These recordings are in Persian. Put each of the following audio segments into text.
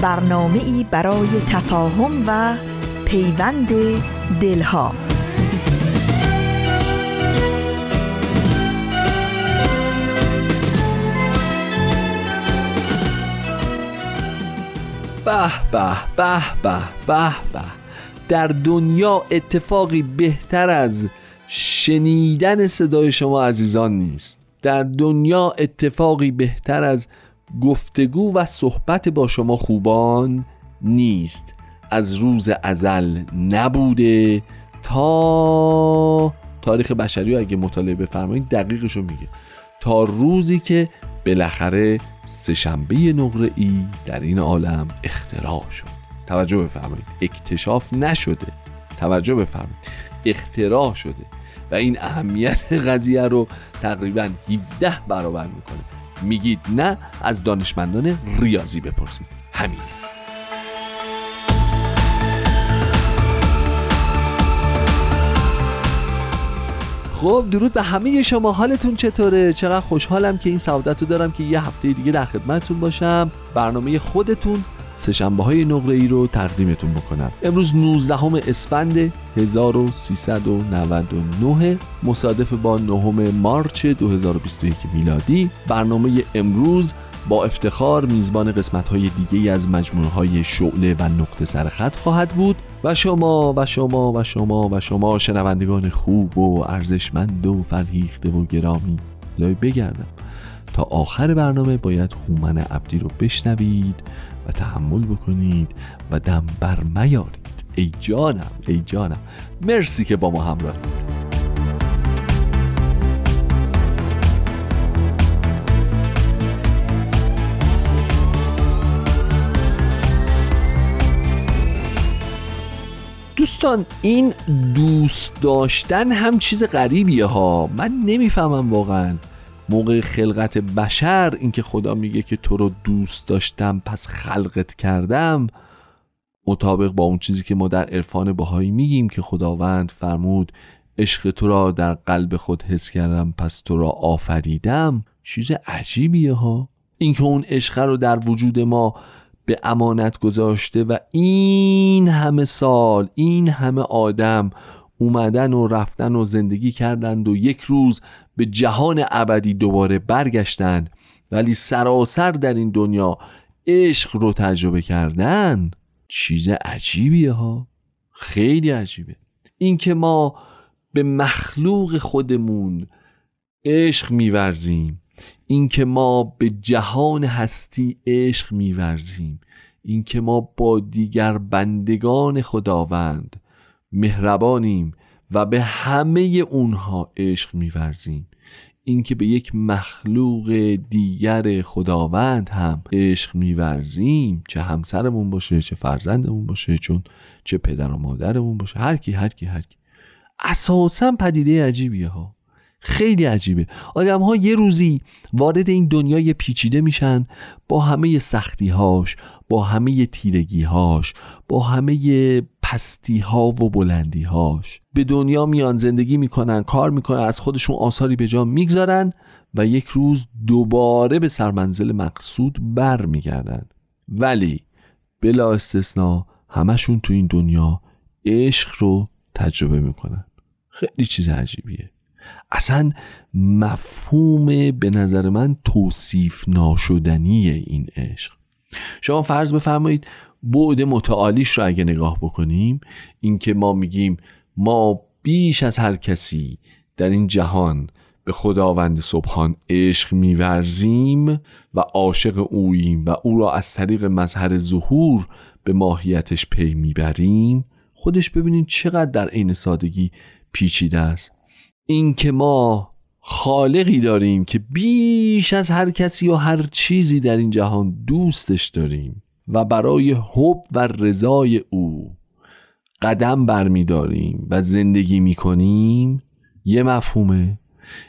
برنامه ای برای تفاهم و پیوند دلها. به به به به به به. در دنیا اتفاقی بهتر از شنیدن صدای شما عزیزان نیست. در دنیا اتفاقی بهتر از گفتگو و صحبت با شما خوبان نیست. از روز ازل نبوده تا تاریخ بشری اگه مطالعه بفرمایید دقیقش رو میگه. تا روزی که بالاخره سهشنبه نقره ای در این عالم اختراع شد. توجه بفرمایید. اکتشاف نشده. توجه بفرمایید. اختراع شده. و این اهمیت قضیه رو تقریبا 17 برابر می‌کنه. میگید نه از دانشمندان ریاضی بپرسید. همین. خب درود به همه شما. حالتون چطوره؟ چقدر خوشحالم که این سعادت رو دارم که یه هفته دیگه در خدمتتون باشم. برنامه خودتون سهشنبه های نقره ای رو تقدیمتون بکنم. امروز 19 اسفند 1399 مصادف با 9 مارچ 2021 میلادی. برنامه امروز با افتخار میزبان قسمت های دیگه از مجموعه های شعله و نقطه سرخط خواهد بود و شما و شما و شما و شما شنوندگان خوب و ارزشمند و فرهیخته و گرامی لای بگردم. تا آخر برنامه باید هومن عبدی رو بشنوید. تحمل بکنید و دم بر میارید. ای جانم ای جانم. مرسی که با ما همراهید دوستان این دوست داشتن هم چیز غریبیه ها. من نمی‌فهمم واقعا. موقع خلقت بشر اینکه خدا میگه که تو رو دوست داشتم پس خلقت کردم مطابق با اون چیزی که ما در عرفان بهایی میگیم که خداوند فرمود عشق تو را در قلب خود حس کردم پس تو را آفریدم. چیز عجیبیه ها. اینکه اون عشق رو در وجود ما به امانت گذاشته و این همه سال این همه آدم اومدن و رفتن و زندگی کردند و یک روز به جهان ابدی دوباره برگشتند. ولی سراسر در این دنیا عشق رو تجربه کردن چیز عجیبیه ها. خیلی عجیبه. اینکه ما به مخلوق خودمون عشق میورزیم. اینکه ما به جهان هستی عشق میورزیم. اینکه ما با دیگر بندگان خداوند مهربانیم و به همه اونها عشق میورزیم. اینکه به یک مخلوق دیگر خداوند هم عشق میورزیم چه همسرمون باشه چه فرزندمون باشه چون چه پدر و مادرمون باشه هر کی هر کی هر کی. اساسا پدیده عجیبیه ها. خیلی عجیبه. آدم ها یه روزی وارد این دنیای پیچیده میشن با همه سختی هاش با همه تیرگی هاش با همه پستی ها و بلندی هاش به دنیا میان زندگی می‌کنن کار می‌کنن از خودشون آثاری به جا می‌گذارن و یک روز دوباره به سرمنزل مقصود بر میگردن ولی بلا استثنا همشون تو این دنیا عشق رو تجربه می‌کنن. خیلی چیز عجیبیه. اصلا مفهوم به نظر من توصیف ناشدنی این عشق. شما فرض بفرمایید بعد متعالیش رو اگه نگاه بکنیم اینکه ما میگیم ما بیش از هر کسی در این جهان به خداوند سبحان عشق میورزیم و عاشق اوییم و او را از طریق مظهر ظهور به ماهیتش پی می‌بریم خودش ببینید چقدر در عین سادگی پیچیده است. اینکه ما خالقی داریم که بیش از هر کسی و هر چیزی در این جهان دوستش داریم و برای حب و رضای او قدم برمیداریم و زندگی می‌کنیم. یه مفهومه.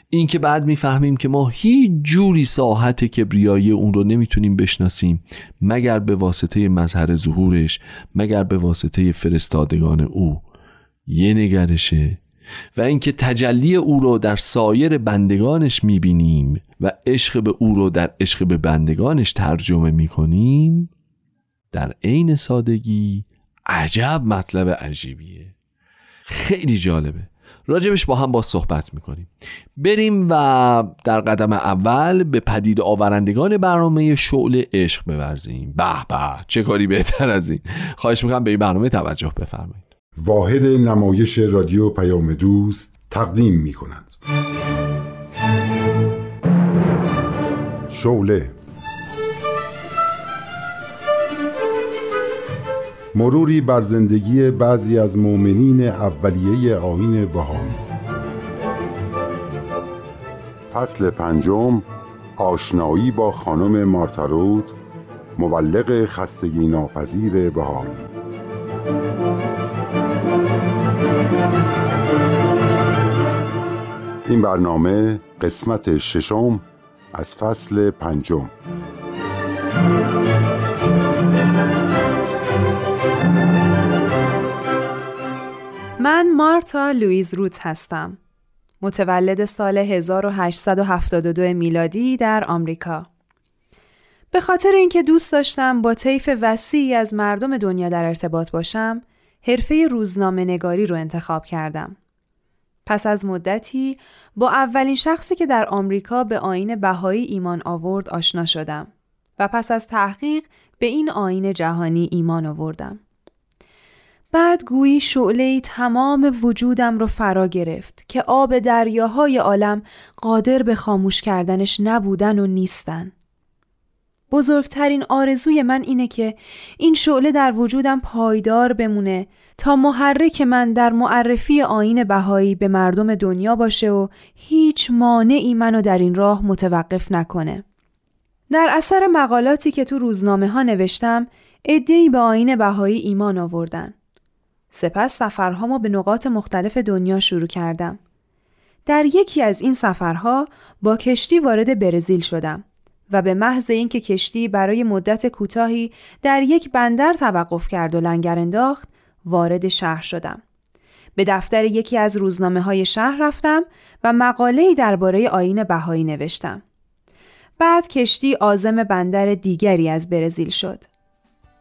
این که بعد می‌فهمیم که ما هیچ جوری ساحت کبریایی اون رو نمی‌تونیم بشناسیم مگر به واسطه مظهر ظهورش مگر به واسطه فرستادگان او. یه نگرشه. و اینکه تجلی او رو در سایر بندگانش می‌بینیم و عشق به او رو در عشق به بندگانش ترجمه می‌کنیم در عین سادگی عجب مطلب عجیبیه. خیلی جالبه. راجبش با هم با صحبت می‌کنیم. بریم و در قدم اول به پدید آورندگان برنامه شعله عشق بورزیم. به به چه کاری بهتر از این. خواهش می‌کنم به این برنامه توجه بفرمایید. واحد نمایش رادیو پیام دوست تقدیم می‌کند شعله. مروری بر زندگی بعضی از مؤمنین اولیه آین بهایی. فصل پنجم آشنایی با خانم مارتارود مبلغ خستگی ناپذیر بهایی. این برنامه قسمت ششم از فصل پنجم من مارتا لویز روت هستم. متولد سال 1872 میلادی در آمریکا. به خاطر اینکه دوست داشتم با طیف وسیعی از مردم دنیا در ارتباط باشم، حرفه روزنامه نگاری رو انتخاب کردم. پس از مدتی با اولین شخصی که در آمریکا به آین بهایی ایمان آورد آشنا شدم و پس از تحقیق به این آین جهانی ایمان آوردم. بعد گویی شعله تمام وجودم رو فرا گرفت که آب دریاهای عالم قادر به خاموش کردنش نبودن و نیستن. بزرگترین آرزوی من اینه که این شعله در وجودم پایدار بمونه تا محرک من در معرفی آین بهایی به مردم دنیا باشه و هیچ مانعی منو در این راه متوقف نکنه. در اثر مقالاتی که تو روزنامه ها نوشتم، ادهی به آین بهایی ایمان آوردن. سپس سفرهامو به نقاط مختلف دنیا شروع کردم. در یکی از این سفرها با کشتی وارد برزیل شدم و به محض اینکه کشتی برای مدت کوتاهی در یک بندر توقف کرد و لنگر انداخت وارد شهر شدم. به دفتر یکی از روزنامه های شهر رفتم و مقاله‌ای درباره آین بهایی نوشتم. بعد کشتی آزم بندر دیگری از برزیل شد.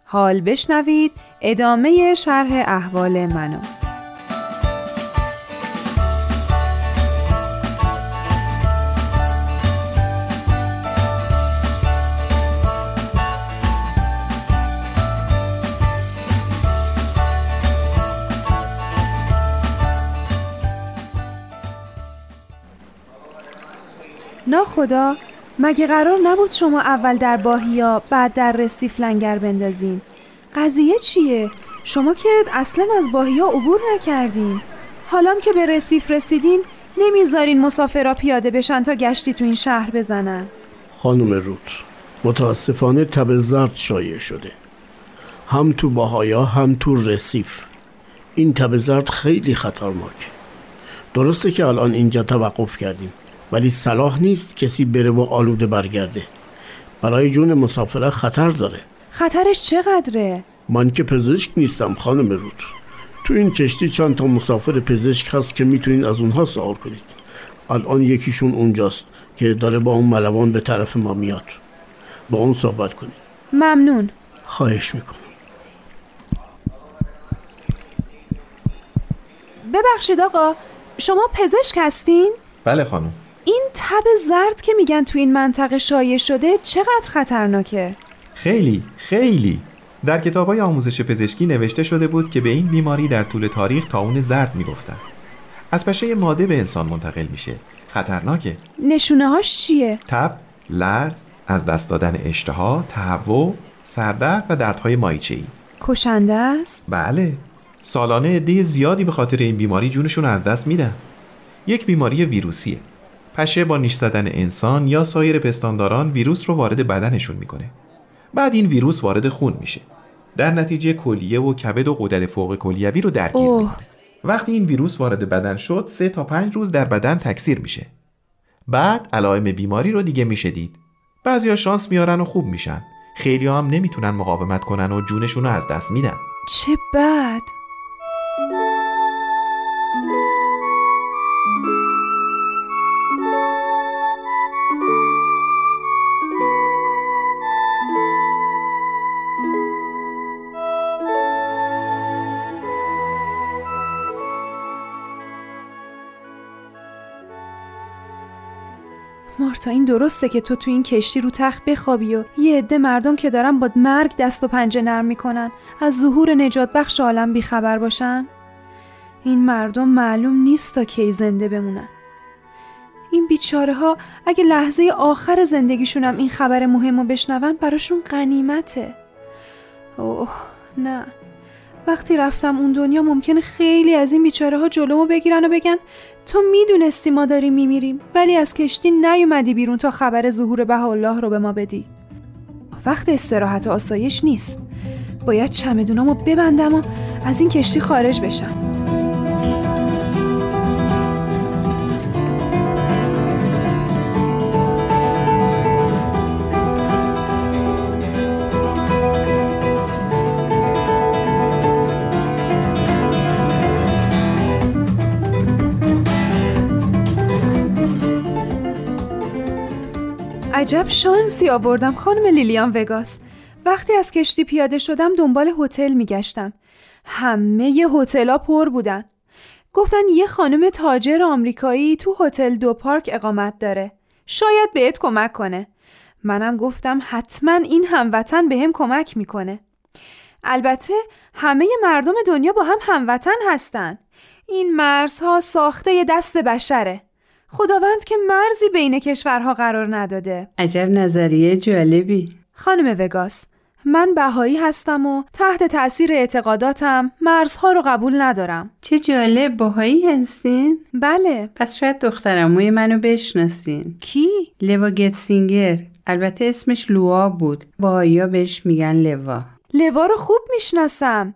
حال بشنوید ادامه شرح احوال منو خدا مگه قرار نبود شما اول در باهیا بعد در رستیف لنگر بندازین؟ قضیه چیه؟ شما که اصلا از باهیا عبور نکردین. حالام که به رسیف رسیدین نمی‌ذارین مسافرا پیاده بشن تا گشتی تو این شهر بزنن. خانم روت متاسفانه تب زرد شایع شده. هم تو باهایا هم تو رسیف. این تب زرد خیلی خطرناکه. درسته که الان اینجا توقف کردیم. ولی صلاح نیست کسی بره و آلوده برگرده. برای جون مسافره خطر داره. خطرش چقدره؟ من که پزشک نیستم خانم رود. تو این کشتی چند تا مسافر پزشک هست که می‌تونین از اونها سوال کنید. الان یکیشون اونجاست که داره با اون ملوان به طرف ما میاد. با اون صحبت کنید. ممنون. خواهش می‌کنم. ببخشید آقا شما پزشک هستین؟ بله خانم. این تب زرد که میگن تو این منطقه شایع شده چقدر خطرناکه؟ خیلی خیلی. در کتاب های آموزش پزشکی نوشته شده بود که به این بیماری در طول تاریخ تاون زرد می‌گفتن. از پشه ماده به انسان منتقل میشه. خطرناکه. نشونه هاش چیه؟ تب، لرز، از دست دادن اشتها، تهوع، سردرد و دردهای مایچه ای کشنده است؟ بله. سالانه عده زیادی به خاطر این بیماری جونشون از دست میدن. یک بیماری ویروسیه. پشه با نیش زدن انسان یا سایر پستانداران ویروس رو وارد بدنشون می‌کنه. بعد این ویروس وارد خون میشه. در نتیجه کلیه و کبد و غدد فوق کلیوی رو درگیر. می‌کنه. وقتی این ویروس وارد بدن شد سه تا پنج روز در بدن تکثیر میشه. بعد علائم بیماری رو دیگه میشه دید. بعضیا شانس میارن و خوب میشن. خیلی هم نمی‌تونن مقاومت کنن و جونشون رو از دست میدن. چه بد. این درسته که تو تو این کشتی رو تخت بخوابی و یه عده مردم که دارن با مرگ دست و پنجه نرم می‌کنن از ظهور نجات بخش عالم بیخبر باشن؟ این مردم معلوم نیست تا کی زنده بمونن. این بیچاره ها اگه لحظه آخر زندگیشون هم این خبر مهم رو بشنون براشون غنیمته. اوه نه. وقتی رفتم اون دنیا ممکنه خیلی از این بیچاره ها جلومو بگیرن و بگن تو می‌دونستی ما داریم میمیریم ولی از کشتی نیومدی بیرون تا خبر ظهور بهاءالله رو به ما بدی. وقت استراحت و آسایش نیست. باید چمدونامو ببندم و از این کشتی خارج بشم. عجب شانسی آوردم خانم لیلیان وگاس. وقتی از کشتی پیاده شدم دنبال هتل میگشتم. همه هتل‌ها پر بودن. گفتن یه خانم تاجر آمریکایی تو هتل دو پارک اقامت داره. شاید بهت کمک کنه. منم گفتم حتما این هموطن به هم کمک می‌کنه. البته همه مردم دنیا با هم هموطن هستن. این مرزها ساخته دست بشره. خداوند که مرزی بین کشورها قرار نداده. عجب نظریه جالبی. خانم وگاس من بهایی هستم و تحت تأثیر اعتقاداتم مرزها رو قبول ندارم. چه جالب باهایی هستین؟ بله. پس شاید دخترموی منو بشناسین. کی؟ لوا گتسینگر. البته اسمش لوا بود. باهایی بهش میگن لوا. لوا رو خوب می‌شناسم.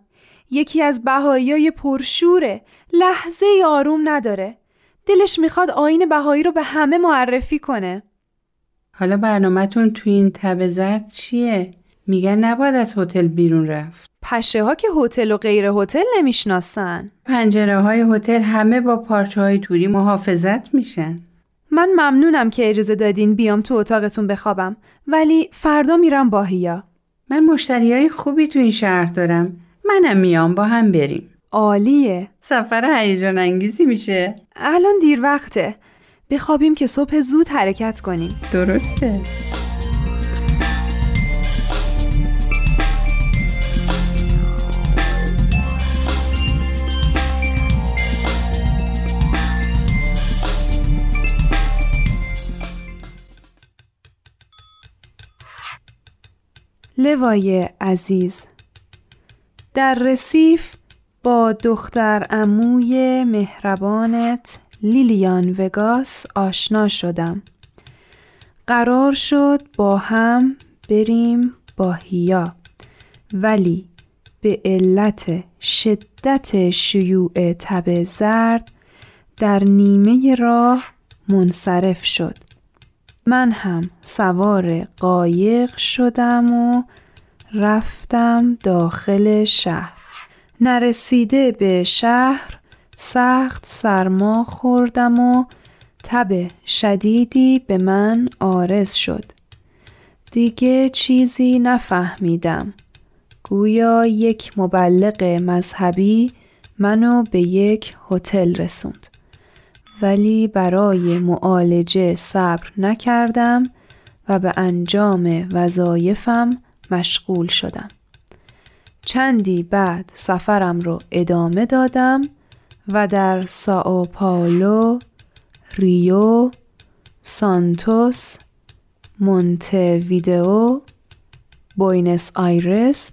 یکی از بهایی پرشوره. لحظه ای آروم نداره. دلش می‌خواد آین بهایی رو به همه معرفی کنه. حالا برنامهتون تو این تب زرد چیه؟ میگن نباید از هتل بیرون رفت. پشه ها که هتل و غیر هتل نمی‌شناسن. پنجره های هتل همه با پارچه های توری محافظت میشن. من ممنونم که اجازه دادین بیام تو اتاقتون بخوابم ولی فردا میرم باهیا من مشتری های خوبی تو این شهر دارم. منم میام با هم بریم. عالیه. سفر هیجان انگیزی میشه. الان دیر وقته. بخوابیم که صبح زود حرکت کنیم. درسته. لوای عزیز در رسیف با دختر اموی مهربانت لیلیان وگاس آشنا شدم. قرار شد با هم بریم باهیا ولی به علت شدت شیوع تب زرد در نیمه راه منصرف شد. من هم سوار قایق شدم و رفتم داخل شهر. نرسیده به شهر سخت سرما خوردم و تب شدیدی به من آرز شد. دیگه چیزی نفهمیدم. گویا یک مبلغ مذهبی منو به یک هتل رسوند. ولی برای معالجه صبر نکردم و به انجام وظایفم مشغول شدم. چندی بعد سفرم رو ادامه دادم و در ساو پائولو، ریو، سانتوس، مونته ویدئو، بوینس آیرس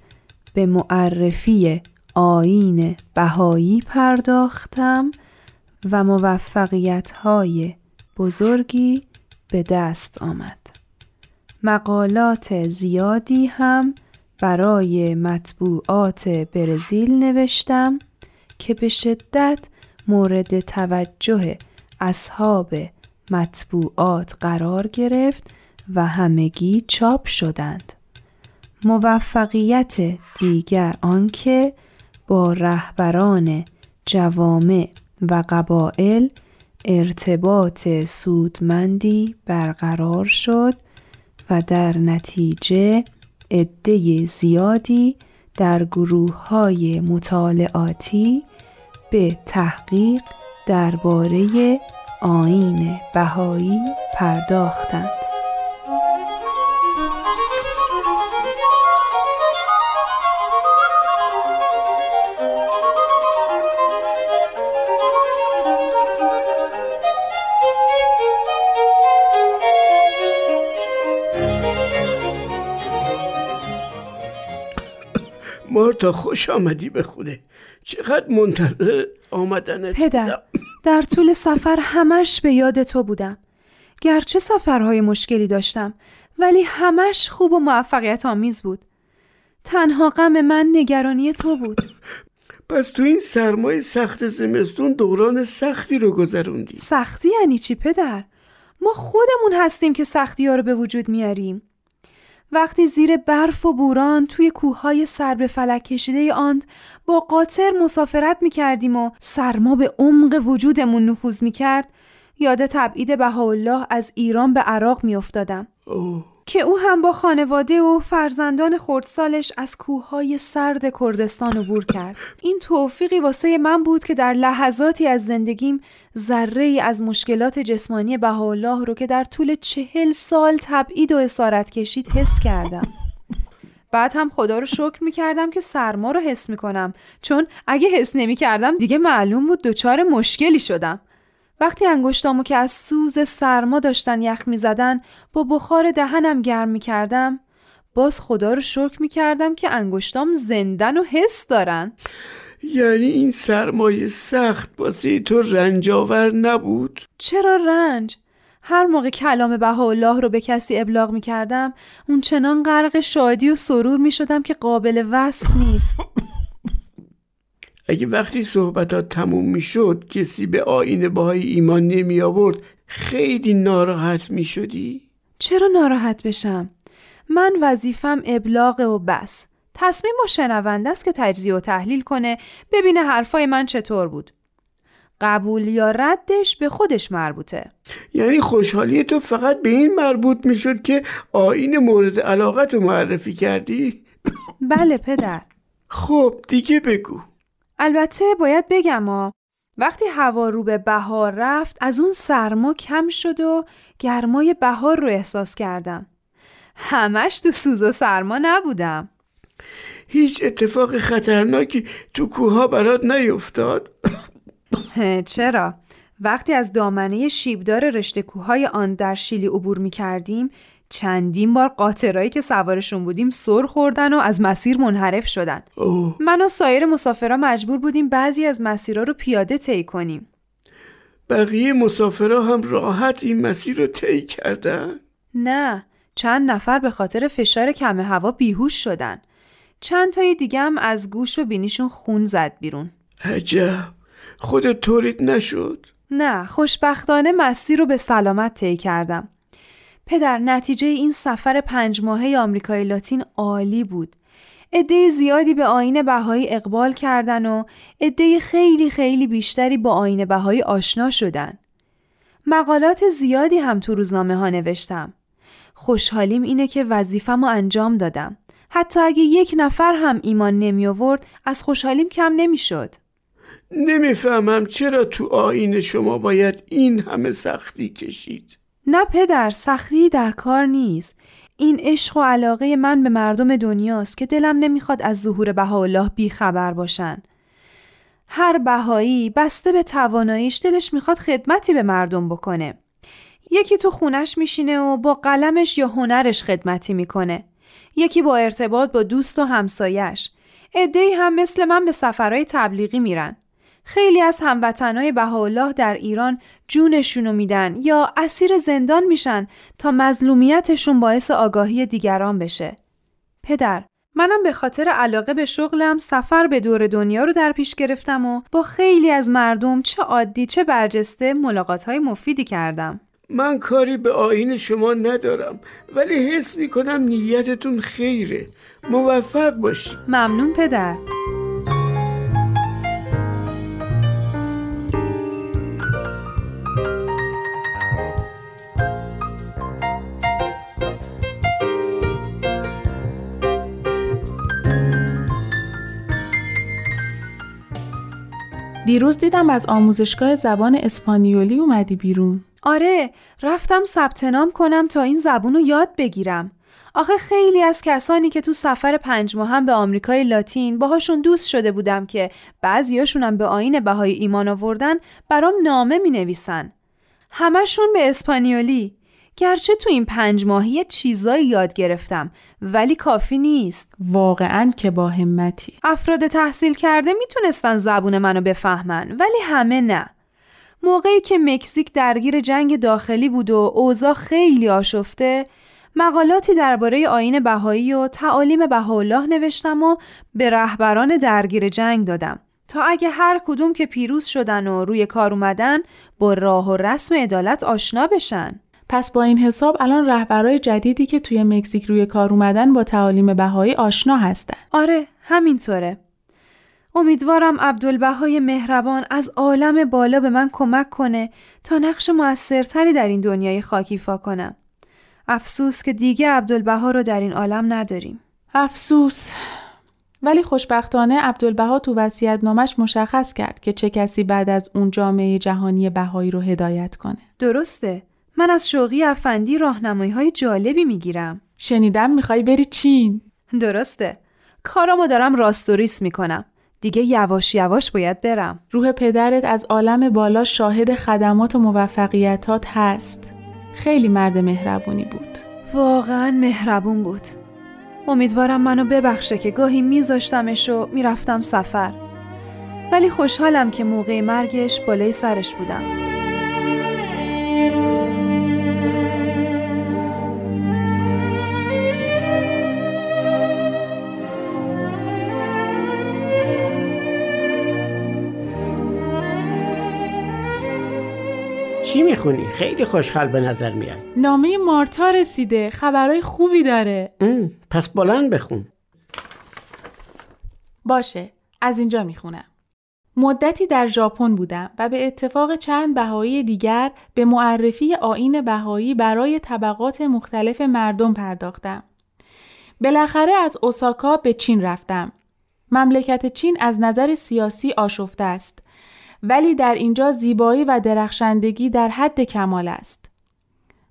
به معرفی آین بهایی پرداختم و موفقیت های بزرگی به دست آمد. مقالات زیادی هم برای مطبوعات برزیل نوشتم که به شدت مورد توجه اصحاب مطبوعات قرار گرفت و همگی چاپ شدند. موفقیت دیگر آنکه با رهبران جوامع و قبایل ارتباط سودمندی برقرار شد و در نتیجه عده زیادی در گروه های مطالعاتی به تحقیق درباره آین بهایی پرداختند. مارتا خوش آمدی به خونه. چقدر منتظر آمدنت پدر در طول سفر همش به یاد تو بودم. گرچه سفرهای مشکلی داشتم ولی همش خوب و موفقیت آمیز بود. تنها غم من نگرانی تو بود. پس تو این سرمای سخت زمستون دوران سختی رو گذروندی. سختی یعنی چی پدر؟ ما خودمون هستیم که سختی ها رو به وجود میاریم. وقتی زیر برف و بوران توی کوههای سر به فلک کشیده آند با قاطر مسافرت می کردیم و سرما به عمق وجودمون نفوذ می کرد یاد تبعید بهاءالله از ایران به عراق می افتادم. که او هم با خانواده و فرزندان خردسالش از کوههای سرد کردستان عبور کرد. این توفیقی واسه من بود که در لحظاتی از زندگیم ذره ای از مشکلات جسمانی بهاءالله رو که در طول چهل سال تبعید و اسارت کشید حس کردم. بعد هم خدا رو شکر می کردم که سرما رو حس می کنم چون اگه حس نمی کردم دیگه معلوم بود دچار مشکلی شدم. وقتی انگشتامو که از سوز سرما داشتن یخ می زدن با بخار دهنم گرم می کردم باز خدا رو شکر می کردم که انگشتام زندن و حس دارن یعنی این سرمایه سخت واسه تو رنجاور نبود؟ چرا رنج؟ هر موقع کلام بهاءالله رو به کسی ابلاغ می کردم اون چنان غرق شادی و سرور می شدم که قابل وصف نیست اگه وقتی صحبتات تموم می شد کسی به آین باهای ایمان نمی آورد خیلی ناراحت می شدی؟ چرا ناراحت بشم؟ من وظیفم ابلاغ و بس تصمیم با شنونده است که تجزیه و تحلیل کنه ببینه حرفای من چطور بود قبول یا ردش به خودش مربوطه یعنی خوشحالی تو فقط به این مربوط می شد که آین مورد علاقت رو معرفی کردی؟ بله پدر خب دیگه بگو البته باید بگم ها وقتی هوا رو به بهار رفت از اون سرما کم شد و گرمای بهار رو احساس کردم. همش تو سوز و سرما نبودم. هیچ اتفاق خطرناکی تو کوها برات نیفتاد؟ چرا؟ وقتی از دامنه شیبدار رشته کوههای آن در شیلی عبور می کردیم چندین بار قاطرایی که سوارشون بودیم سر خوردن و از مسیر منحرف شدن. من و سایر مسافرها مجبور بودیم بعضی از مسیرها رو پیاده طی کنیم. بقیه مسافرها هم راحت این مسیر رو طی کردن؟ نه چند نفر به خاطر فشار کم هوا بیهوش شدن. چند تای دیگه هم از گوش و بینیشون خون زد بیرون. عجب. خودت طوریت نشد؟ نه خوشبختانه مسیر رو به سلامت طی کردم. پدر نتیجه این سفر پنج ماهه آمریکای لاتین عالی بود. عده زیادی به آین بهایی اقبال کردن و عده خیلی خیلی بیشتری با آین بهایی آشنا شدن. مقالات زیادی هم تو روزنامه ها نوشتم. خوشحالیم اینه که وظیفم انجام دادم. حتی اگه یک نفر هم ایمان نمی آورد از خوشحالیم کم نمی شد. نمی‌فهمم چرا تو آین شما باید این همه سختی کشید. نه پدر سختی در کار نیست. این عشق و علاقه من به مردم دنیاست که دلم نمی‌خواد از ظهور بی خبر باشن. هر بهایی بسته به تواناییش دلش می‌خواد خدمتی به مردم بکنه. یکی تو خونش میشینه و با قلمش یا هنرش خدمتی می‌کنه. یکی با ارتباط با دوست و همسایش. عدهای هم مثل من به سفرهای تبلیغی میرن. خیلی از هموطنهای بهاءالله در ایران جونشونو میدن یا اسیر زندان میشن تا مظلومیتشون باعث آگاهی دیگران بشه. پدر، منم به خاطر علاقه به شغلم سفر به دور دنیا رو در پیش گرفتم و با خیلی از مردم چه عادی چه برجسته ملاقات های مفیدی کردم. من کاری به آین شما ندارم ولی حس می‌کنم نیتتون خیره موفق باشی ممنون پدر دیروز دیدم از آموزشگاه زبان اسپانیولی اومدی بیرون. آره رفتم ثبت نام کنم تا این زبون رو یاد بگیرم. آخه خیلی از کسانی که تو سفر پنج هم به آمریکای لاتین باهاشون دوست شده بودم که بعضیاشونم به آین بهای ایمان آوردن برام نامه می نویسن. همشون به اسپانیولی. گرچه تو این پنج ماهی چیزایی یاد گرفتم ولی کافی نیست. واقعا که با همتی. افراد تحصیل کرده می‌تونستن زبون منو بفهمن ولی همه نه. موقعی که مکزیک درگیر جنگ داخلی بود و اوضاع خیلی آشفته مقالاتی درباره آین بهایی و تعالیم بهاءالله نوشتم و به رهبران درگیر جنگ دادم. تا اگه هر کدوم که پیروز شدن و روی کار اومدن با راه و رسم عدالت آشنا بشن. پس با این حساب الان رهبرای جدیدی که توی مکزیک روی کار اومدن با تعالیم بهایی آشنا هستن آره همینطوره امیدوارم عبدالبهای مهربان از عالم بالا به من کمک کنه تا نقش موثرتری در این دنیای خاکیفا کنم. افسوس که دیگه عبدالبها رو در این عالم نداریم. افسوس ولی خوشبختانه عبدالبها تو وصیت نامش مشخص کرد که چه کسی بعد از اون جامعه جهانی بهایی رو هدایت کنه. درسته. من از شوقی افندی راهنمایی های جالبی می‌گیرم. شنیدم می‌خوای بری چین؟ درسته. کارامو دارم راستوریس می‌کنم. دیگه یواش یواش باید برم روح پدرت از عالم بالا شاهد خدمات و موفقیتات هست خیلی مرد مهربونی بود واقعا مهربون بود امیدوارم منو ببخشه که گاهی میذاشتمش و می‌رفتم سفر ولی خوشحالم که موقع مرگش بالای سرش بودم چی می‌خونی؟ خیلی خوشحال به نظر میای. نامه مارتا رسیده. خبرهای خوبی داره. پس بلند بخون. باشه. از اینجا می‌خونم. مدتی در ژاپن بودم و به اتفاق چند بهایی دیگر به معرفی آین بهایی برای طبقات مختلف مردم پرداختم. بالاخره از اوساکا به چین رفتم. مملکت چین از نظر سیاسی آشفته است. ولی در اینجا زیبایی و درخشندگی در حد کمال است.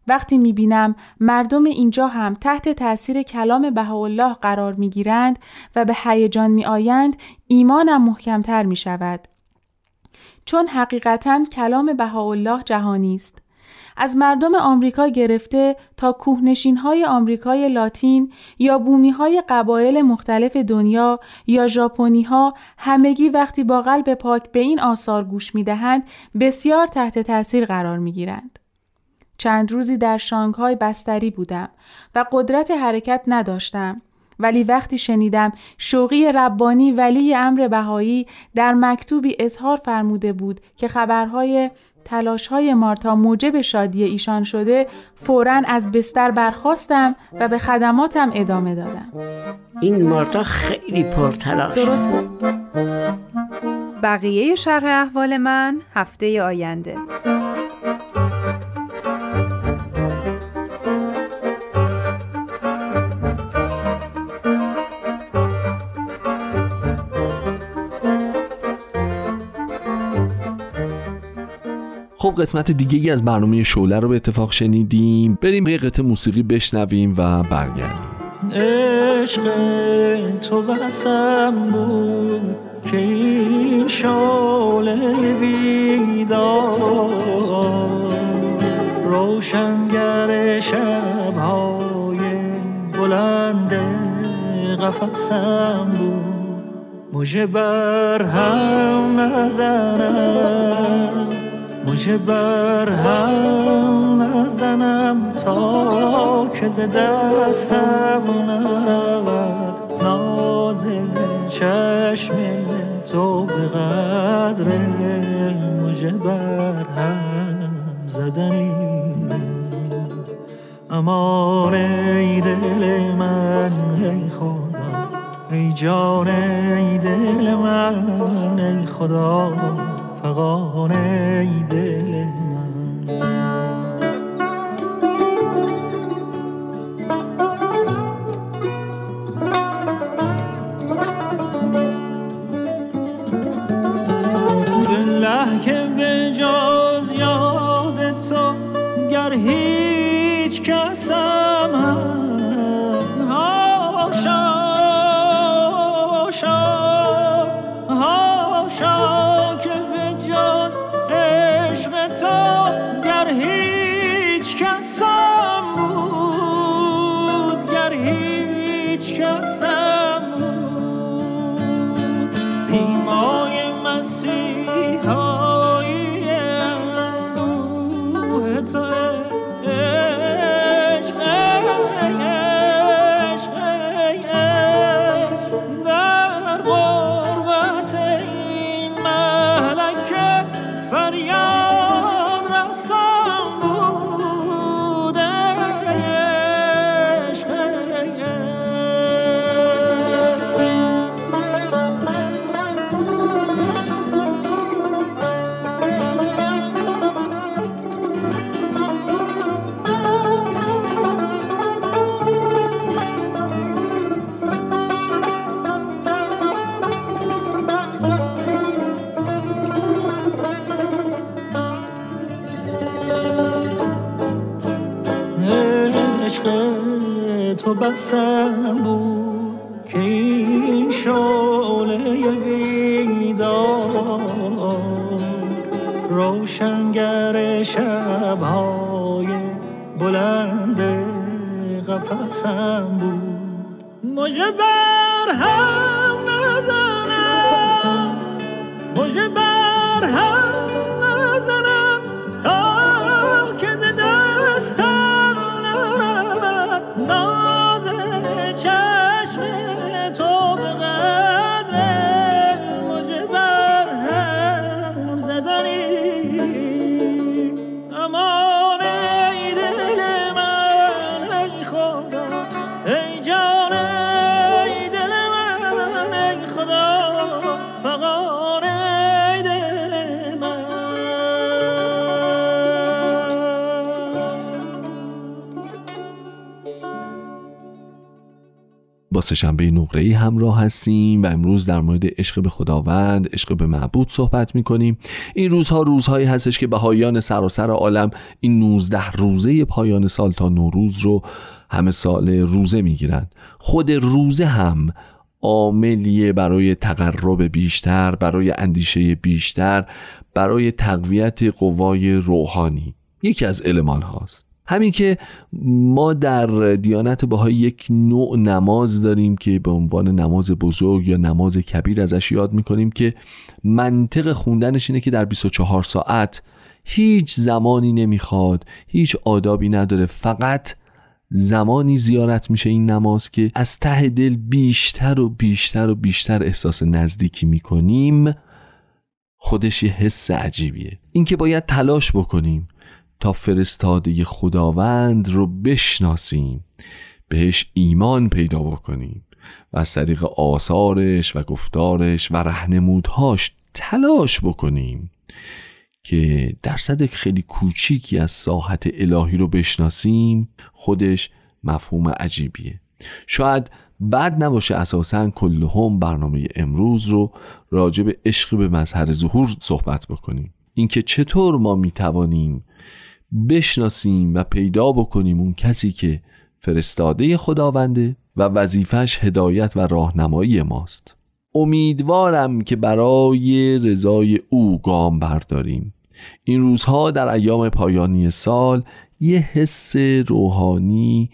وقتی می بینم مردم اینجا هم تحت تاثیر کلام بهاءالله قرار می گیرند و به هیجان می آیند ایمانم محکمتر می شود. چون حقیقتا کلام بهاءالله جهانی است. از مردم آمریکا گرفته تا کوهنشین های آمریکای لاتین یا بومی های قبایل مختلف دنیا یا ژاپنی ها همگی وقتی با قلب پاک به این آثار گوش می دهند بسیار تحت تاثیر قرار می گیرند. چند روزی در شانگهای بستری بودم و قدرت حرکت نداشتم ولی وقتی شنیدم شوقی ربانی ولی امر بهایی در مکتوبی اظهار فرموده بود که خبرهای تلاش های مارتا موجب شادی ایشان شده فورا از بستر برخواستم و به خدماتم ادامه دادم. این مارتا خیلی پرتلاش درسته بقیه شرح احوال من هفته آینده. خب قسمت دیگه ای از برنامه شوله رو به اتفاق شنیدیم. بریم یه قطع موسیقی بشنویم و برگردیم. عشق تو بسم بود که این شعله بیدار. روشنگر شبهای بلند قفصم بود. مجه بر هم نزنم مجه بر هم نزنم تا که ز دستم نرود. ناز چشم تو به قدر مجه بر هم زدنی. امان ای دل من ای خدا ای جان ای دل من ای خدا. فقان ای دل بسم بود با سهشنبه نقره ای همراه هستیم و امروز در مورد عشق به خداوند عشق به معبود صحبت می‌کنیم. این روزها روزهایی هستش که بهایان سراسر عالم این 19 روزه پایان سال تا نوروز رو همه سال روزه می‌گیرند خود روزه هم عاملیه برای تقرب بیشتر برای اندیشه بیشتر برای تقویت قوای روحانی. یکی از علمان هاست همین که ما در دیانت باهای یک نوع نماز داریم که به عنوان نماز بزرگ یا نماز کبیر ازش یاد می‌کنیم که منطق خوندنش اینه که در 24 ساعت هیچ زمانی نمی‌خواد هیچ آدابی نداره فقط زمانی زیارت میشه این نماز که از ته دل بیشتر و بیشتر و بیشتر احساس نزدیکی می‌کنیم خودش یه حس عجیبیه. اینکه باید تلاش بکنیم. تا فرستاده خداوند رو بشناسیم بهش ایمان پیدا بکنیم و از طریق آثارش و گفتارش و رهنمودهاش تلاش بکنیم که درصد خیلی کوچیکی از ساحت الهی رو بشناسیم خودش مفهوم عجیبیه. شاید بد نباشه اساسا کلهم برنامه امروز رو راجع به عشق به مظهر ظهور صحبت بکنیم. اینکه چطور ما می‌توانیم بشناسیم و پیدا بکنیم اون کسی که فرستاده خداونده و وظیفش هدایت و راهنمایی ماست. امیدوارم که برای رضای او گام برداریم. این روزها در ایام پایانی سال یه حس روحانی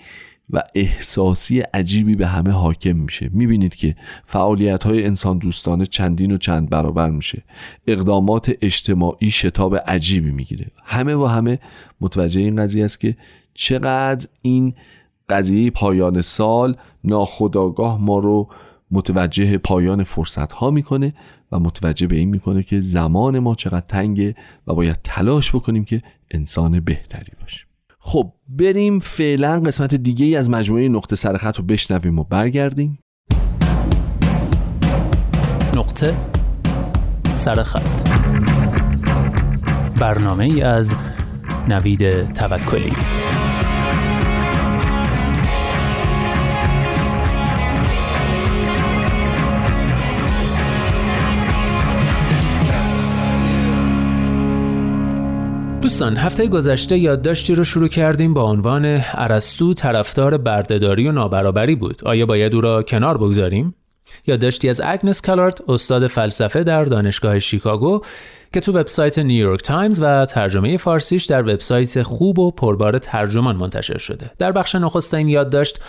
و احساسی عجیبی به همه حاکم میشه. می‌بینید که فعالیت های انسان دوستانه چندین و چند برابر میشه. اقدامات اجتماعی شتاب عجیبی می‌گیره. همه و همه متوجه این قضیه است که چقدر این قضیه پایان سال ناخداگاه ما رو متوجه پایان فرصت ها می‌کنه و متوجه به این می‌کنه که زمان ما چقدر تنگه و باید تلاش بکنیم که انسان بهتری باشیم خب بریم فعلا قسمت دیگه ای از مجموعه نقطه سرخط رو بشنویم و برگردیم. نقطه سرخط برنامه ای از نوید توکلی. دوستان هفته گذشته یادداشتی رو شروع کردیم با عنوان ارسطو طرفدار بردهداری و نابرابری بود. آیا باید او را کنار بگذاریم؟ یادداشتی از اگنس کالارد استاد فلسفه در دانشگاه شیکاگو که تو وبسایت نیویورک تایمز و ترجمه فارسیش در وبسایت خوب و پربار ترجمان منتشر شده. در بخش نخست این یادداشت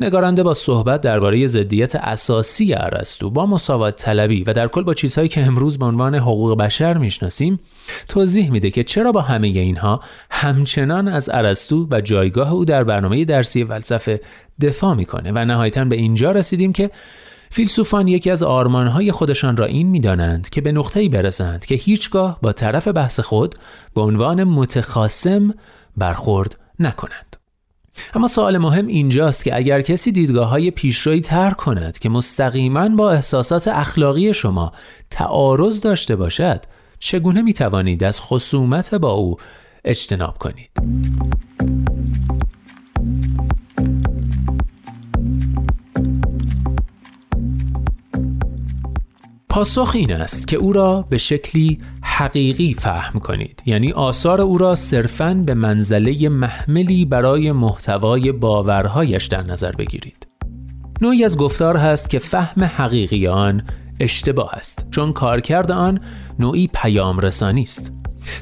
نگارنده با صحبت درباره ضدیت اساسی ارسطو با مساوات طلبی و در کل با چیزهایی که امروز به عنوان حقوق بشر می‌شناسیم توضیح میده که چرا با همه اینها همچنان از ارسطو و جایگاه او در برنامه درسی فلسفه دفاع می‌کنه و نهایتا به اینجا رسیدیم که فیلسوفان یکی از آرمانهای خودشان را این می‌دانند که به نقطه‌ای برسند که هیچگاه با طرف بحث خود به عنوان متخاسم برخورد نکنند. اما سوال مهم اینجاست که اگر کسی دیدگاه های پیشروی تر کند که مستقیما با احساسات اخلاقی شما تعارض داشته باشد چگونه می توانید از خصومت با او اجتناب کنید؟ پاسخ این است که او را به شکلی حقیقی فهم کنید. یعنی آثار او را صرفاً به منزله محملی برای محتوای باورهایش در نظر بگیرید. نوعی از گفتار هست که فهم حقیقی آن اشتباه است چون کارکرد آن نوعی پیام رسانی است.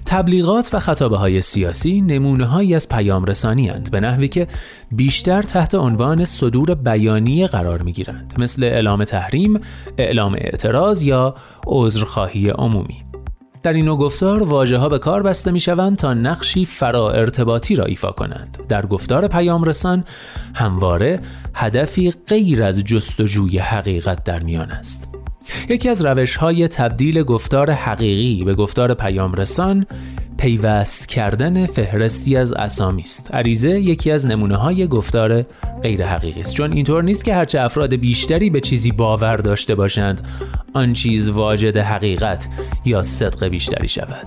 تبلیغات و خطابه های سیاسی نمونه هایی از پیام رسانی هند به نحوی که بیشتر تحت عنوان صدور بیانیه قرار می گیرند مثل اعلام تحریم، اعلام اعتراض یا عذرخواهی عمومی در این نوع گفتار واژه ها به کار بسته می شوند تا نقشی فرا ارتباطی را ایفا کنند. در گفتار پیام رسان همواره هدفی غیر از جستجوی حقیقت در میان است. یکی از روش های تبدیل گفتار حقیقی به گفتار پیام رسان پیوست کردن فهرستی از اسامی است. عریضه یکی از نمونه های گفتار غیر حقیقی است چون اینطور نیست که هرچه افراد بیشتری به چیزی باور داشته باشند آن چیز واجد حقیقت یا صدق بیشتری شود.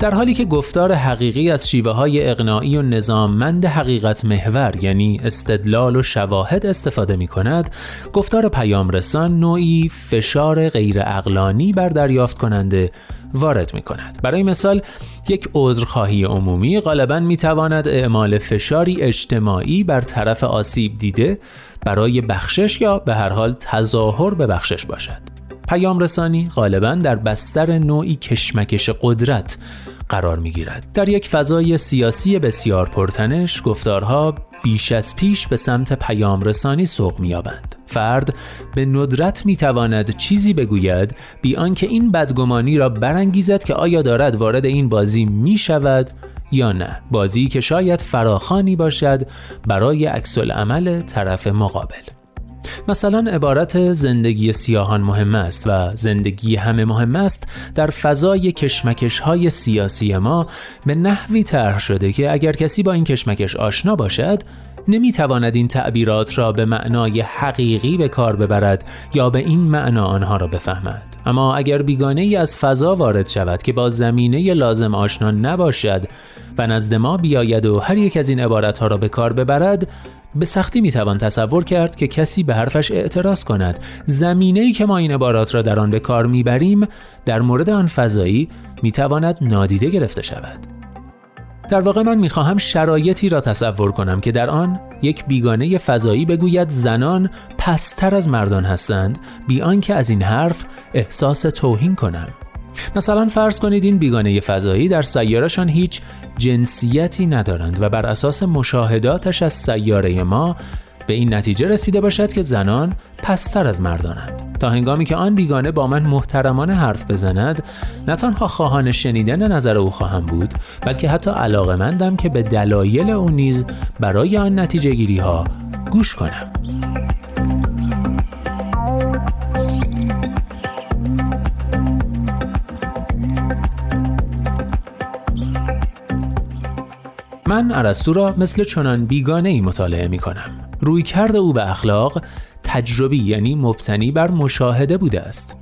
در حالی که گفتار حقیقی از شیوه های اقناعی و نظاممند حقیقت محور یعنی استدلال و شواهد استفاده می کند گفتار پیام رسان نوعی فشار غیر اقلانی بر دریافت کننده وارد می کند برای مثال یک عذرخواهی عمومی غالبا می تواند اعمال فشاری اجتماعی بر طرف آسیب دیده برای بخشش یا به هر حال تظاهر به بخشش باشد. پیام رسانی غالبا در بستر نوعی کشمکش قدرت قرار می گیرد. در یک فضای سیاسی بسیار پرتنش گفتارها بیش از پیش به سمت پیام رسانی سوق میابند. فرد به ندرت می تواند چیزی بگوید بی آنکه این بدگمانی را برانگیزد که آیا دارد وارد این بازی می شود یا نه بازی که شاید فراخانی باشد برای عکس عمل طرف مقابل مثلا عبارت زندگی سیاهان مهم است و زندگی همه مهم است در فضای کشمکش های سیاسی ما به نحوی طرح شده که اگر کسی با این کشمکش آشنا باشد نمی‌تواند این تعبیرات را به معنای حقیقی به کار ببرد یا به این معنا آنها را بفهمد. اما اگر بیگانه ای از فضا وارد شود که با زمینه لازم آشنا نباشد و نزد ما بیاید و هر یک از این عبارت را به کار ببرد به سختی می‌توان تصور کرد که کسی به حرفش اعتراض کند. زمینه ای که ما این عبارات را در آن به کار می‌بریم در مورد آن فضایی می‌تواند نادیده گرفته شود. در واقع من می‌خواهم شرایطی را تصور کنم که در آن یک بیگانه فضایی بگوید زنان پستر از مردان هستند بی آنکه از این حرف احساس توهین کنم مثلا فرض کنید این بیگانه فضایی در سیارهشان هیچ جنسیتی ندارند و بر اساس مشاهداتش از سیاره ما به این نتیجه رسیده باشد که زنان پستر از مردانند. تا هنگامی که آن بیگانه با من محترمانه حرف بزند نه تنها خواهان شنیدن نظر او خواهم بود بلکه حتی علاقمندم که به دلایل او نیز برای آن نتیجه گیری ها گوش کنم. من ارسطو را مثل چنان بیگانه ای مطالعه می کنم. روی کرد او به اخلاق تجربی یعنی مبتنی بر مشاهده بوده است.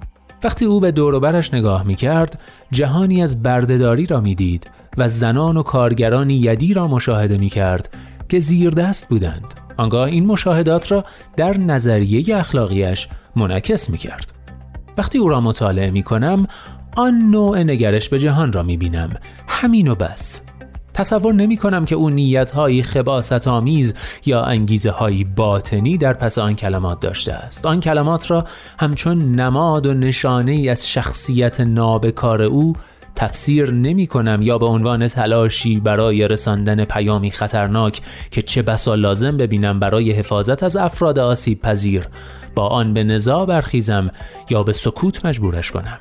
وقتی او به دوروبرش نگاه می کرد جهانی از بردهداری را می دید و زنان و کارگرانی یدی را مشاهده می کرد که زیردست بودند. آنگاه این مشاهدات را در نظریه اخلاقیش منعکس می کرد. وقتی او را مطالعه می کنم آن نوع نگرش به جهان را می بینم. همین و بس. تصور نمی کنم که او نیت هایی خباست آمیز یا انگیزه هایی باطنی در پس آن کلمات داشته است. آن کلمات را همچون نماد و نشانه ای از شخصیت نابکار او تفسیر نمی کنم یا به عنوان تلاشی برای رساندن پیامی خطرناک که چه بسا لازم ببینم برای حفاظت از افراد آسیب پذیر با آن به نزا برخیزم یا به سکوت مجبورش کنم.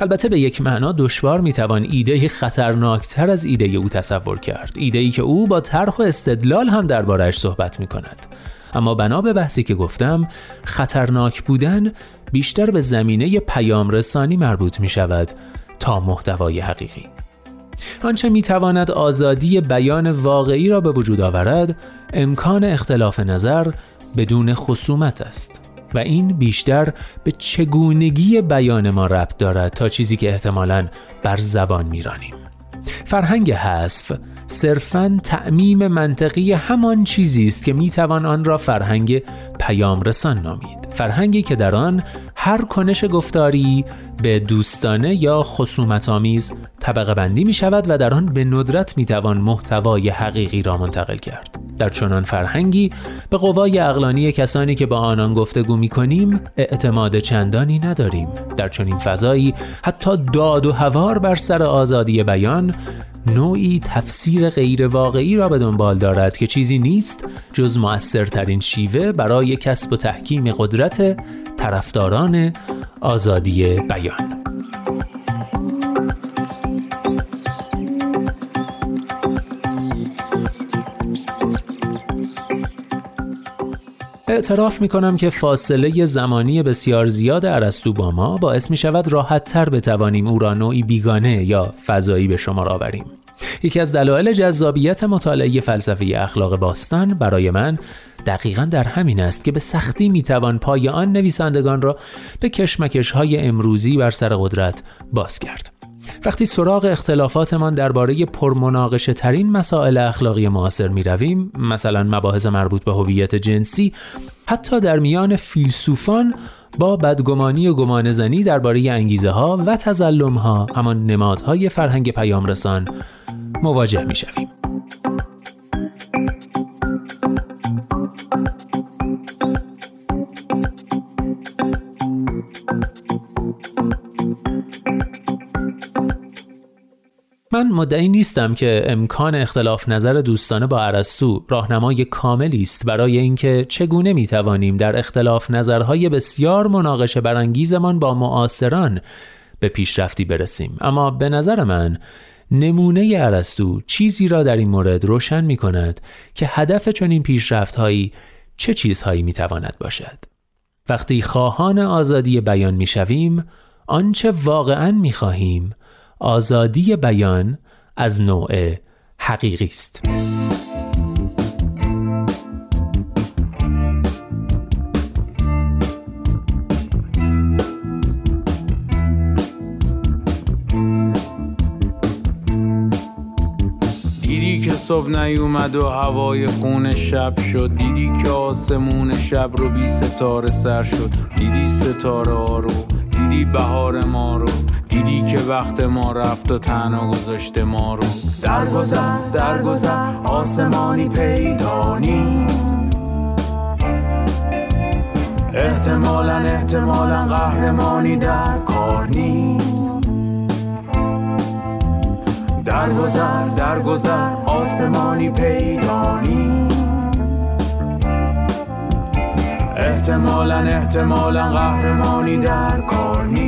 البته به یک معنا دشوار می‌توان ایده خطرناکتر از ایده او تصور کرد. ایده ای که او با طرح و استدلال هم دربارهش صحبت می کند اما بنا به بحثی که گفتم خطرناک بودن بیشتر به زمینه پیام رسانی مربوط می شود تا محتوای حقیقی. آنچه می تواند آزادی بیان واقعی را به وجود آورد امکان اختلاف نظر بدون خصومت است. و این بیشتر به چگونگی بیان ما ربط دارد تا چیزی که احتمالاً بر زبان میرانیم. فرهنگ حذف صرفا تعمیم منطقی همان چیزی است که می‌توان آن را فرهنگ پیام رسان نامید. فرهنگی که در آن هر کنش گفتاری به دوستانه یا خصومت آمیز طبقه بندی می شود و در آن به ندرت می توان محتوای حقیقی را منتقل کرد. در چنان فرهنگی به قوای اقلانی کسانی که با آنان گفتگو می کنیم اعتماد چندانی نداریم. در چنین فضایی حتی داد و هوار بر سر آزادی بیان نوعی تفسیر غیر واقعی را به دنبال دارد که چیزی نیست جز مؤثرترین شیوه برای کسب و تحکیم قدرت طرفداران آزادی بیان. اعتراف می کنم که فاصله زمانی بسیار زیاد ارسطو با ما باعث می شود راحت تر بتوانیم او را نوعی بیگانه یا فضایی به شمار آوریم. یکی از دلایل جذابیت مطالعه فلسفه اخلاق باستان برای من دقیقا در همین است که به سختی می‌توان پای آن نویسندگان را به کشمکش های امروزی بر سر قدرت باز کرد. وقتی سراغ اختلافاتمان درباره پرمناقشه ترین مسائل اخلاقی معاصر می رویم مثلا مباحث مربوط به هویت جنسی حتی در میان فیلسوفان با بدگمانی و گمانزنی درباره انگیزه ها و تزلم ها همان نمادهای فرهنگ پیام رسان مواجه می شویم. من مدعی نیستم که امکان اختلاف نظر دوستانه با ارسطو راهنمای کاملی است برای اینکه چگونه می توانیم در اختلاف نظرهای بسیار مناقشه برانگیزمان با معاصران به پیشرفتی برسیم. اما به نظر من نمونه ارسطو چیزی را در این مورد روشن می کند که هدف چنین پیشرفتهایی چه چیزهایی می تواند باشد. وقتی خواهان آزادی بیان می شویم آنچه واقعا می خواهیم آزادی بیان از نوع حقیقی است. صبح نیومد و هوای خون شب شد. دیدی که آسمون شب رو بی ستاره سر شد. دیدی ستاره ها رو. دیدی بهار ما رو. دیدی که وقت ما رفت و تنها گذاشته ما رو؟ درگذر درگذر آسمانی پیدا نیست. احتمالا احتمالا قهرمانی در کار نیست. درگذر درگذر آسمانی پیدا نیست. احتمالا احتمالا قهرمانی در کار نیست.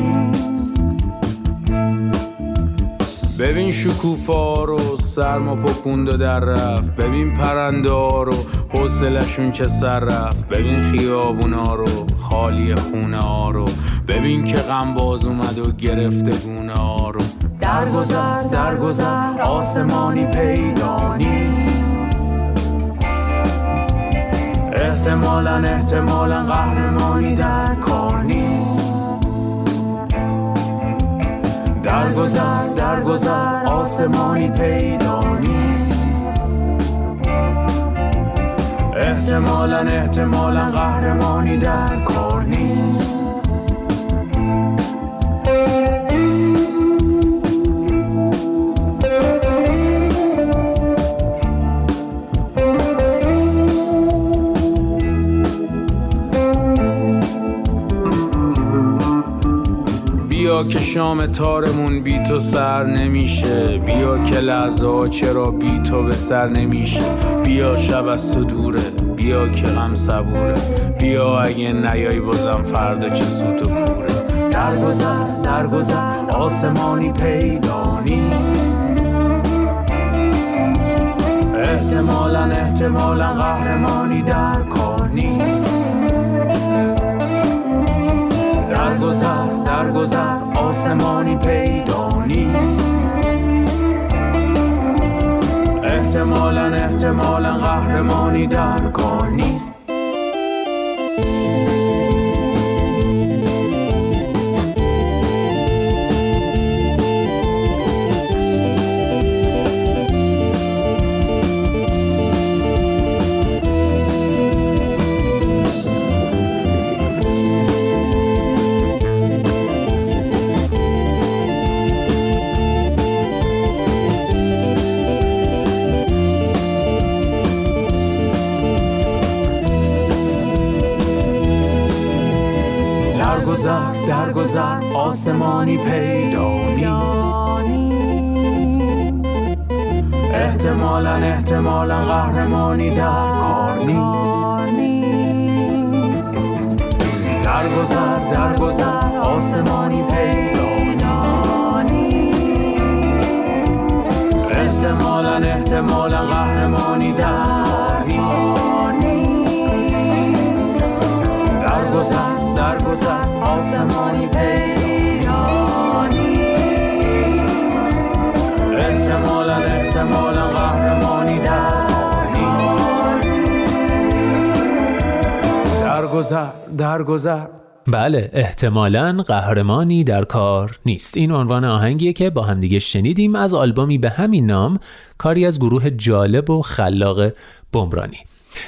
ببین شکوفا رو سرما پکوند در رفت. ببین پرنده ها رو حوصلشون چه سر رفت. ببین خیابونا رو خالی خونه ها رو. ببین که غم باز اومد و گرفته گونه ها رو. درگذر درگذر آسمانی پیدا نیست. احتمالا احتمالا قهرمانی در کار نیست. درگذر درگذر آسمانی پیدا نیست. احتمالا احتمالا قهرمانی در کار نیست. شام تارمون بی تو سر نمیشه. بیا که لحظه ها چرا بی تو به سر نمیشه. بیا شب از تو دوره بیا که غم صبوره. بیا اگه نیای بازم فردا چه سوت و کوره. درگذر درگذر آسمانی پیدا نیست. احتمالا احتمالا قهرمانی در کار نیست. درگذر درگذر آسمانی پیدا نیست. احتمالا احتمالا قهرمانی در کار نیست. درگذر درگذر آسمانی پیدا نیست. احتمالا احتمالا قهرمانی در کار نیست. درگذر درگذر آسمانی پیدا نیست. احتمالا احتمالا قهرمانی در کار نیست. درگذر درگذر. آسمانی پیدا نیست احتمالا احتمالا قهرمانی در بله احتمالا قهرمانی در کار نیست. این عنوان آهنگیه که با همدیگه شنیدیم از آلبومی به همین نام کاری از گروه جالب و خلاق بمرانی.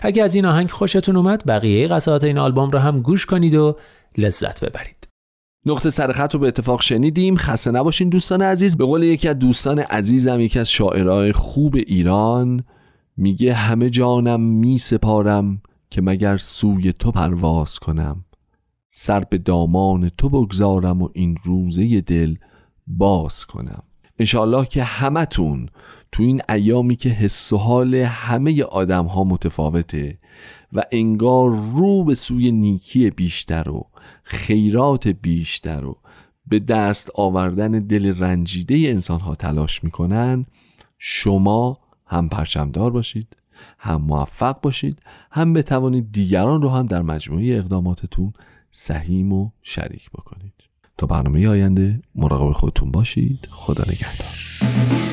اگه از این آهنگ خوشتون اومد بقیه قطعات این آلبوم رو هم گوش کنید و لذت ببرید. نقطه سرخط رو به اتفاق شنیدیم. خسته نباشین دوستان عزیز. به قول یکی از دوستان عزیزم یکی از شاعرای خوب ایران میگه همه جانم می سپارم که مگر سوی تو پرواز کنم. سر به دامان تو بگذارم و این روزه دل باز کنم. انشالله که همتون تو این ایامی که حس و حال همه آدم ها متفاوته و انگار رو به سوی نیکی بیشتر و خیرات بیشتر و به دست آوردن دل رنجیده انسان ها تلاش می‌کنن شما هم پرچمدار باشید هم موفق باشید هم بتوانید دیگران رو هم در مجموعه اقداماتتون سهیم و شریک بکنید. تا برنامه آینده مراقب خودتون باشید. خدا نگهدار.